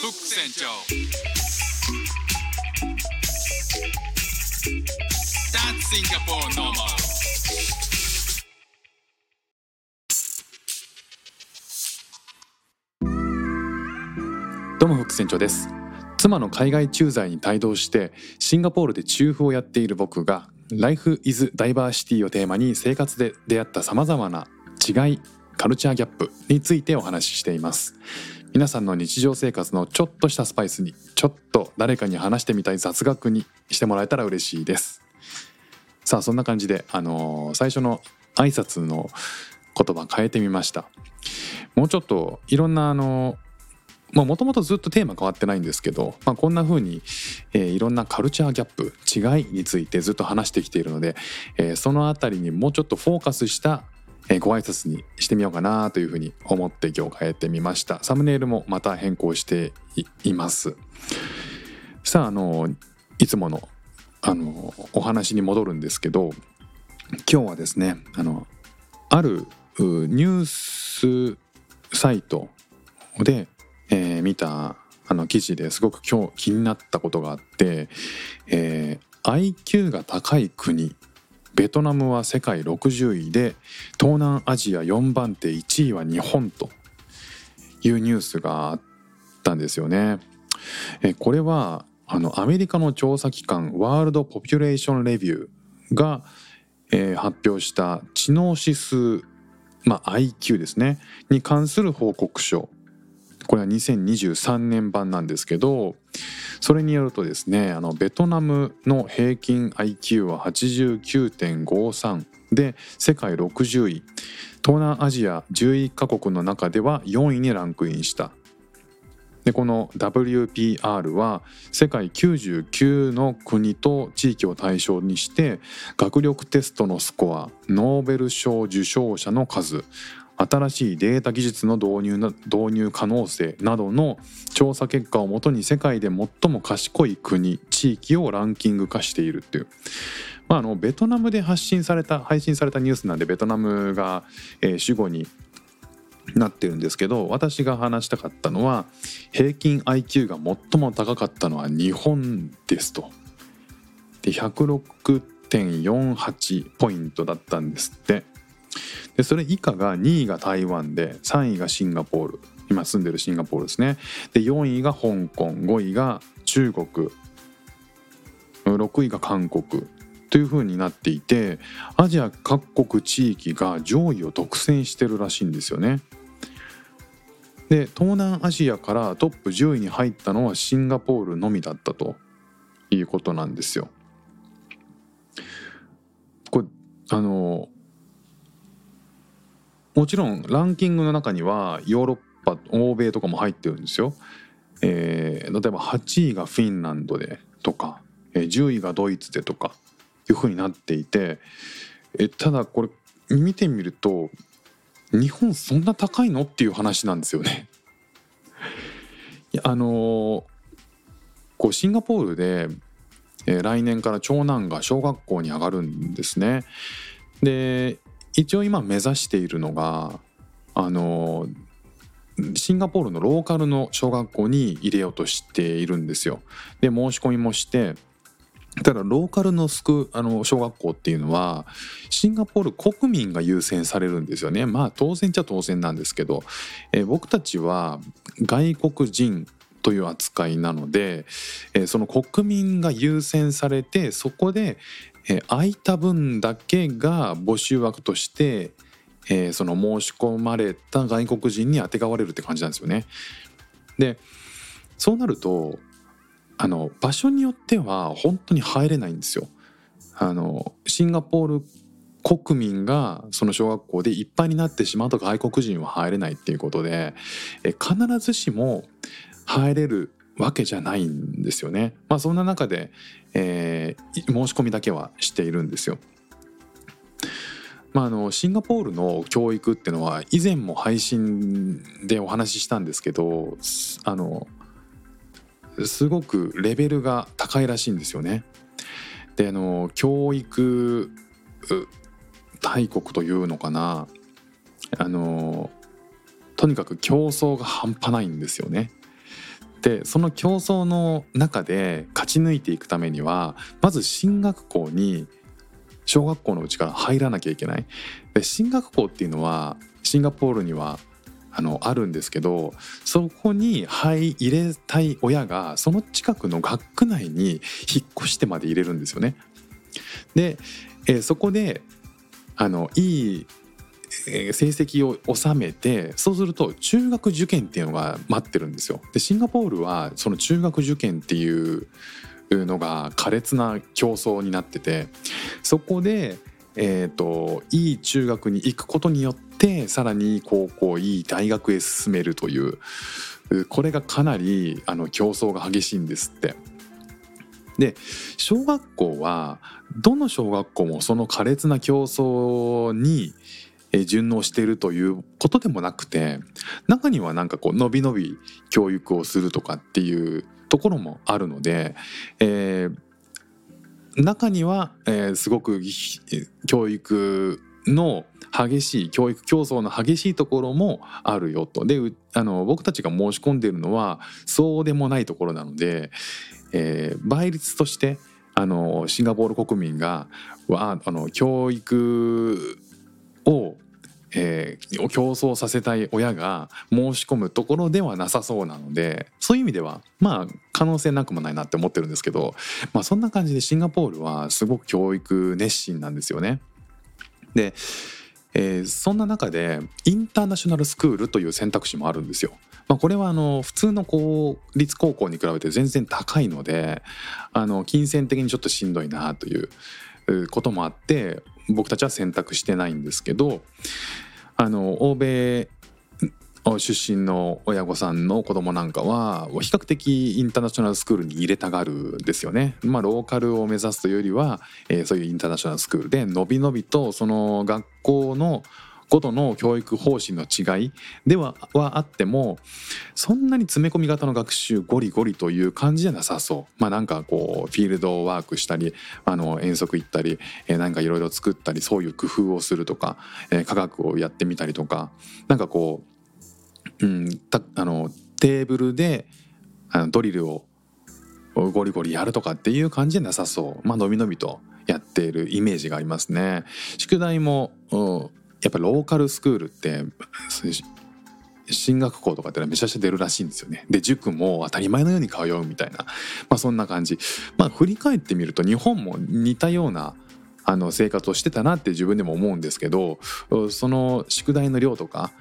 フック船長どうも副船長です。妻の海外駐在に帯同してシンガポールで中風をやっている僕が Life is Diversity をテーマに生活で出会ったさまざまな違いカルチャーギャップについてお話ししています。皆さんの日常生活のちょっとしたスパイスにちょっと誰かに話してみたい雑学にしてもらえたら嬉しいです。さあそんな感じであのー最初の挨拶の言葉変えてみました。もうちょっといろんなあのもともとずっとテーマ変わってないんですけど、まあ、こんな風に、えーいろんなカルチャーギャップ違いについてずっと話してきているので、えーそのあたりにもうちょっとフォーカスした、えーご挨拶にしてみようかなというふうに思って今日変えてみました。サムネイルもまた変更していいます。さああのいつものあのお話に戻るんですけど今日はですねあのあるニュースサイトで、えー見たあの記事ですごく今日気になったことがあって、えー IQ が高い国ベトナムは世界60位で東南アジア4番手1位は日本というニュースがあったんですよね。えこれはあのアメリカの調査機関ワールド・ポピュレーション・レビューが、発表した知能指数、まあ、IQ ですねに関する報告書これは2023年版なんですけどそれによるとですねあのベトナムの平均 IQ は89.53で世界60位。東南アジア11カ国の中では4位にランクインした。でこの WPR は世界99の国と地域を対象にして学力テストのスコアノーベル賞受賞者の数新しいデータ技術の導入な導入可能性などの調査結果をもとに世界で最も賢い国地域をランキング化しているっていう。まあ、あのベトナムで発信された配信されたニュースなんでベトナムが、えー主語になってるんですけど私が話したかったのは平均 IQ が最も高かったのは日本ですと。で106.48ポイントだったんですって。でそれ以下が2位が台湾で3位がシンガポール。今住んでるシンガポールですね。で4位が香港。5位が中国。6位が韓国。という風になっていてアジア各国地域が上位を独占してるらしいんですよね。で東南アジアからトップ10位に入ったのはシンガポールのみだったということなんですよ。これあのもちろんランキングの中にはヨーロッパ欧米とかも入ってるんですよ。えー例えば8位がフィンランドでとか、えー10位がドイツでとかいう風になっていてえただこれ見てみると日本そんな高いのっていう話なんですよね。いやあのーこうシンガポールで、えー来年から長男が小学校に上がるんですね。で一応今目指しているのがあのシンガポールのローカルの小学校に入れようとしているんですよ。で申し込みもしてただローカルのスクあの小学校っていうのはシンガポール国民が優先されるんですよね。まあ当然っちゃ当然なんですけど、え僕たちは外国人という扱いなので、えその国民が優先されてそこで、えー空いた分だけが募集枠として、えーその申し込まれた外国人にあてがわれるって感じなんですよね。でそうなるとあの場所によっては本当に入れないんですよ。あのシンガポール国民がその小学校でいっぱいになってしまうと外国人は入れないっていうことでえ必ずしも入れるわけじゃないんですよね。まあそんな中で、えー申し込みだけはしているんですよ。まあ、あのシンガポールの教育っていうのは以前も配信でお話ししたんですけどあのすごくレベルが高いらしいんですよね。であの教育大国というのかなあのとにかく競争が半端ないんですよね。でその競争の中で勝ち抜いていくためにはまず進学校に小学校のうちから入らなきゃいけない。で進学校っていうのはシンガポールにはあのあるんですけどそこに入れたい親がその近くの学区内に引っ越してまで入れるんですよね。で、えそこであのいい成績を収めてそうすると中学受験っていうのが待ってるんですよ。でシンガポールはその中学受験っていうのが苛烈な競争になっててそこで、えー、といい中学に行くことによってさらに高校いい大学へ進めるというこれがかなりあの競争が激しいんですって。で小学校はどの小学校もその苛烈な競争に順応しているということでもなくて中にはなんかこうのびのび教育をするとかっていうところもあるので、えー中には、えーすごく教育の激しい教育競争の激しいところもあるよと。であの僕たちが申し込んでいるのはそうでもないところなので、えー倍率としてあのシンガポール国民があの教育を、えー競争させたい親が申し込むところではなさそうなのでそういう意味ではまあ可能性なくもないなって思ってるんですけど、まあ、そんな感じでシンガポールはすごく教育熱心なんですよね。で、えーそんな中でインターナショナルスクールという選択肢もあるんですよ。まあ、これはあの普通の公立高校に比べて全然高いのであの金銭的にちょっとしんどいなといううこともあって僕たちは選択してないんですけどあの欧米出身の親御さんの子供なんかは比較的インターナショナルスクールに入れたがるんですよね。まあローカルを目指すというよりは、えーそういうインターナショナルスクールでのびのびとその学校のごとの教育方針の違いでははあってもそんなに詰め込み型の学習ゴリゴリという感じじゃなさそうまあなんかこうフィールドワークしたりあの遠足行ったり、えーなんかいろいろ作ったりそういう工夫をするとか、えー科学をやってみたりとかなんかこう、うん、たあのテーブルであのドリルをゴリゴリやるとかっていう感じじゃなさそうまあのびのびとやっているイメージがありますね。宿題も、うんやっぱローカルスクールって進学校とかってめちゃくちゃ出るらしいんですよね。で塾も当たり前のように通うみたいな、まあ、そんな感じ。まあ振り返ってみると日本も似たようなあの生活をしてたなって自分でも思うんですけどその宿題の量とか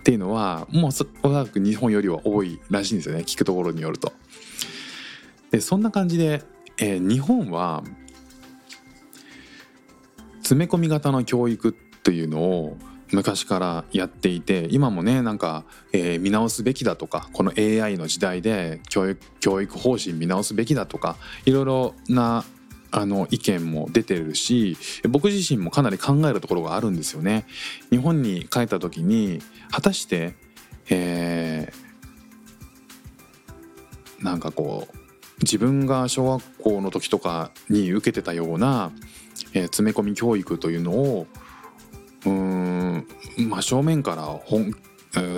っていうのはもうそおそらく日本よりは多いらしいんですよね聞くところによると。でそんな感じで、えー日本は詰め込み型の教育っていうのを昔からやっていて今もねなんか、えー見直すべきだとかこの AI の時代で教育教育方針見直すべきだとかいろいろなあの意見も出てるし僕自身もかなり考えるところがあるんですよね。日本に帰った時に果たして、えーなんかこう自分が小学校の時とかに受けてたような、えー詰め込み教育というのをうんまあ正面から本、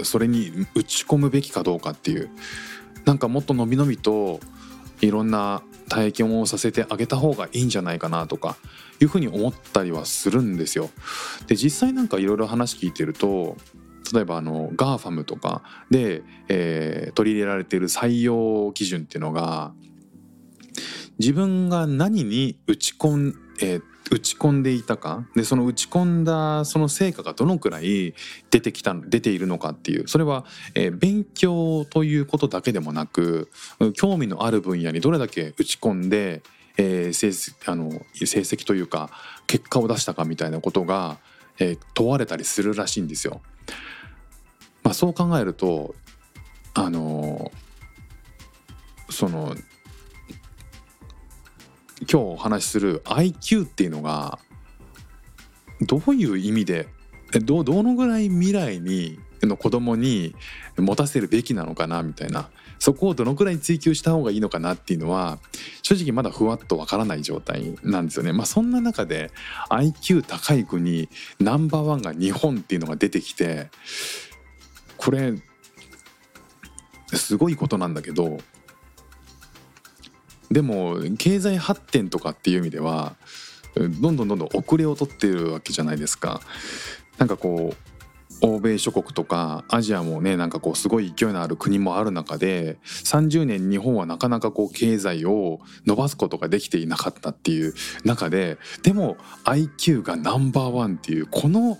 それに打ち込むべきかどうかっていうなんかもっとのびのびといろんな体験をさせてあげた方がいいんじゃないかなとかいうふうに思ったりはするんですよ。で実際なんかいろいろ話聞いてると例えばあの GAFAM とかで、えー取り入れられている採用基準っていうのが自分が何に打ち込ん、えー打ち込んでいたか？でその打ち込んだその成果がどのくらい出てきた出ているのかっていうそれは、えー勉強ということだけでもなく興味のある分野にどれだけ打ち込んで、えー成績あの成績というか結果を出したかみたいなことが、えー問われたりするらしいんですよ。まあ、そう考えるとあのその今日お話しする IQ っていうのがどういう意味でどどのぐらい未来にの子供に持たせるべきなのかなみたいなそこをどのくらい追求した方がいいのかなっていうのは正直まだふわっとわからない状態なんですよね。まあ、そんな中で IQ 高い国ナンバーワンが日本っていうのが出てきてこれすごいことなんだけどでも経済発展とかっていう意味ではどんどんどんどん遅れを取ってるわけじゃないですか。なんかこう欧米諸国とかアジアもねなんかこうすごい勢いのある国もある中で30年日本はなかなかこう経済を伸ばすことができていなかったっていう中ででも IQ がナンバーワンっていうこの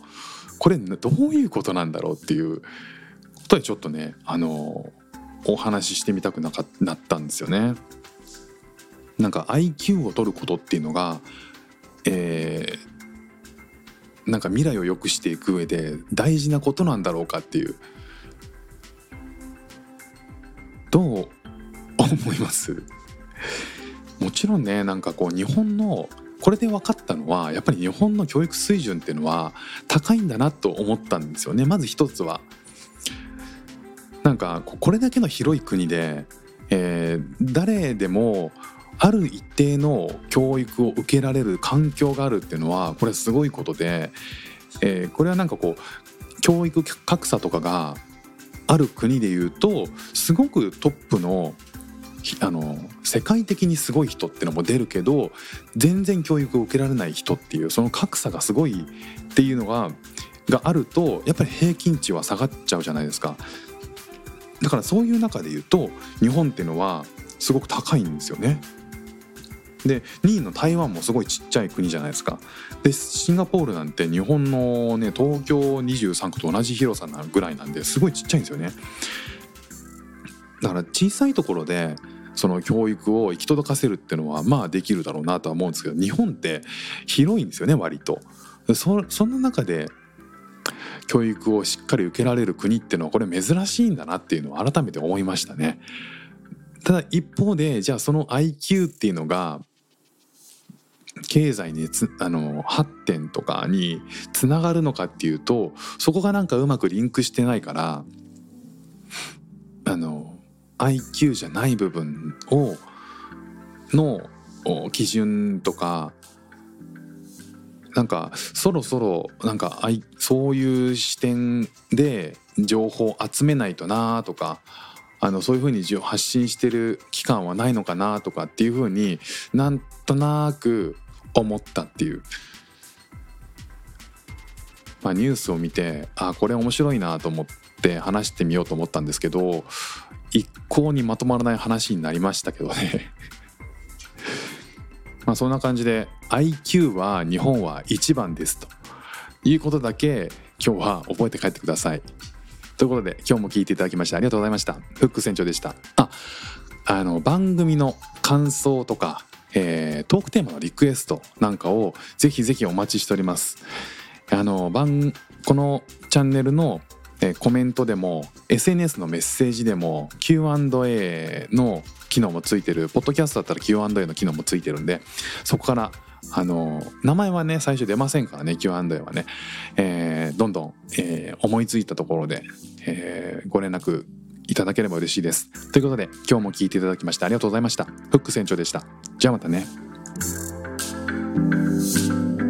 これどういうことなんだろうっていうことでちょっとねあのお話ししてみたくなかなったんですよね。なんか IQ を取ることっていうのが、えー、なんか未来を良くしていく上で大事なことなんだろうかっていう。どう思います？もちろんねなんかこう日本のこれで分かったのはやっぱり日本の教育水準っていうのは高いんだなと思ったんですよね。まず一つは。なんかこれだけの広い国で、えー、誰でもある一定の教育を受けられる環境があるっていうのはこれすごいことで、えー、これはなんかこう教育格差とかがある国でいうとすごくトップのあの世界的にすごい人っていうのも出るけど全然教育を受けられない人っていうその格差がすごいっていうのががあるとやっぱり平均値は下がっちゃうじゃないですか。だからそういう中で言うと日本っていうのはすごく高いんですよね。で2位の台湾もすごいちっちゃい国じゃないですか。でシンガポールなんて日本のね東京23区と同じ広さなぐらいなんですごいちっちゃいんですよね。だから小さいところでその教育を行き届かせるっていうのはまあできるだろうなとは思うんですけど日本って広いんですよね割と。そそんな中で教育をしっかり受けられる国っていうのはこれ珍しいんだなっていうのを改めて思いましたね。ただ一方でじゃあその IQ っていうのが経済につあの発展とかにつながるのかっていうとそこがなんかうまくリンクしてないからあの IQ じゃない部分をの基準とかなんかそろそろなんかそういう視点で情報を集めないとなとかあのそういうふうに発信してる期間はないのかなとかっていうふうになんとなく思ったっていう、まあ、ニュースを見てあこれ面白いなと思って話してみようと思ったんですけど一向にまとまらない話になりましたけどね まあそんな感じで IQ は日本は一番ですということだけ今日は覚えて帰ってください。ということで今日も聞いていただきましてありがとうございました。フック船長でした。ああの番組の感想とかえー、トークテーマのリクエストなんかをぜひぜひお待ちしております。あの番このチャンネルの、コメントでも SNS のメッセージでも Q&A の機能もついてるポッドキャストだったら Q&A の機能もついてるんでそこからあの名前はね最初出ませんからね Q&A はね、えー、どんどん、えー、思いついたところで、えー、ご連絡いただければ嬉しいです。ということで今日も聞いていただきましてありがとうございました。フック船長でした。じゃあまたね。thank you